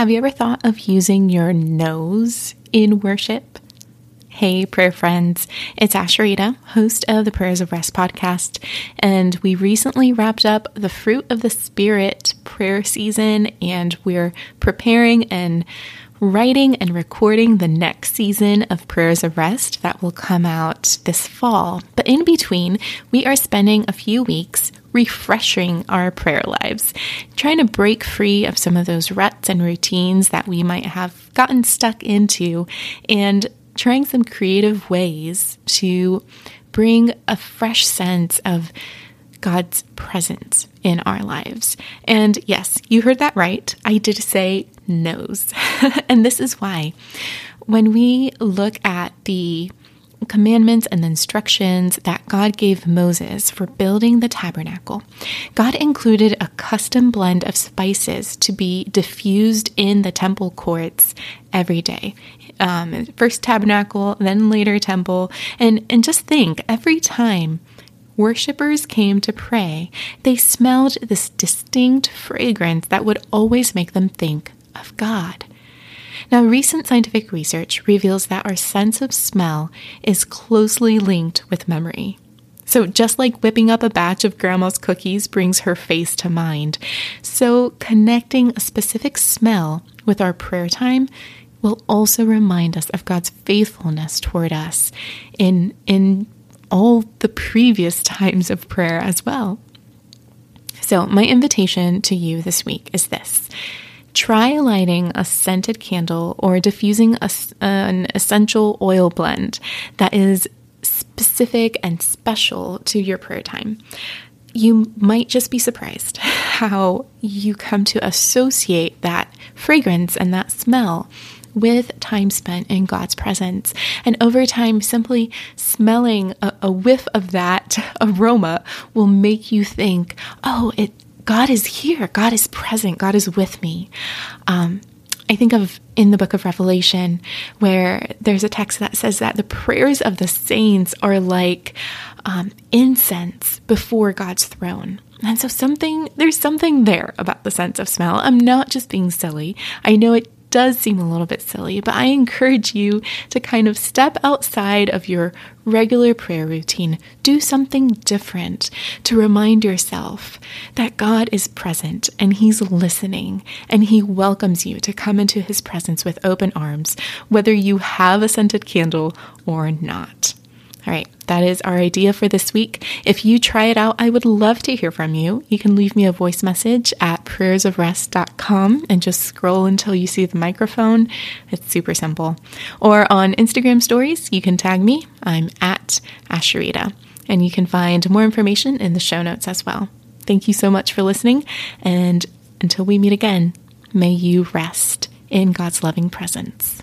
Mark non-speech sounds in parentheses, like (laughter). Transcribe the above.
Have you ever thought of using your nose in worship? Hey, prayer friends. It's Asheritah, host of the Prayers of Rest podcast, and we recently wrapped up the Fruit of the Spirit prayer season, and we're preparing and writing and recording the next season of Prayers of Rest that will come out this fall. But in between, we are spending a few weeks refreshing our prayer lives, trying to break free of some of those ruts and routines that we might have gotten stuck into, and trying some creative ways to bring a fresh sense of God's presence in our lives. And yes, you heard that right. I did say nose. (laughs) and this is why when we look at the commandments and instructions that God gave Moses for building the tabernacle, God included a custom blend of spices to be diffused in the temple courts every day. Um, first tabernacle, then later temple, and and just think every time worshippers came to pray, they smelled this distinct fragrance that would always make them think of God. Now, recent scientific research reveals that our sense of smell is closely linked with memory. So, just like whipping up a batch of grandma's cookies brings her face to mind, so connecting a specific smell with our prayer time will also remind us of God's faithfulness toward us in, in all the previous (laughs) times of prayer as well. So, my invitation to you this week is this try lighting a scented candle or diffusing a, an essential oil blend that is specific and special to your prayer time. You might just be surprised (laughs) how you come to associate that fragrance and that smell with time spent in God's presence. And over time, simply smelling a, a whiff of that (laughs) aroma will make you think, oh, it God is here. God is present. God is with me. Um, I think of in the book of Revelation where there's a text that says that the prayers of the saints are like um, incense before God's throne. And so something there's something there about the sense of smell. I'm not just being silly. I know it does seem a little bit silly, but I encourage you to kind of step outside of your regular prayer routine. Do something different to remind yourself that God is present and He's listening and He welcomes you to come into His presence with open arms, whether you have a scented candle or not. All right, that is our idea for this week. If you try it out, I would love to hear from you. You can leave me a voice message at prayersofrest.com and just scroll until you see the microphone. It's super simple. Or on Instagram stories, you can tag me. I'm at Asheritah. And you can find more information in the show notes as well. Thank you so much for listening. And until we meet again, may you rest in God's loving presence.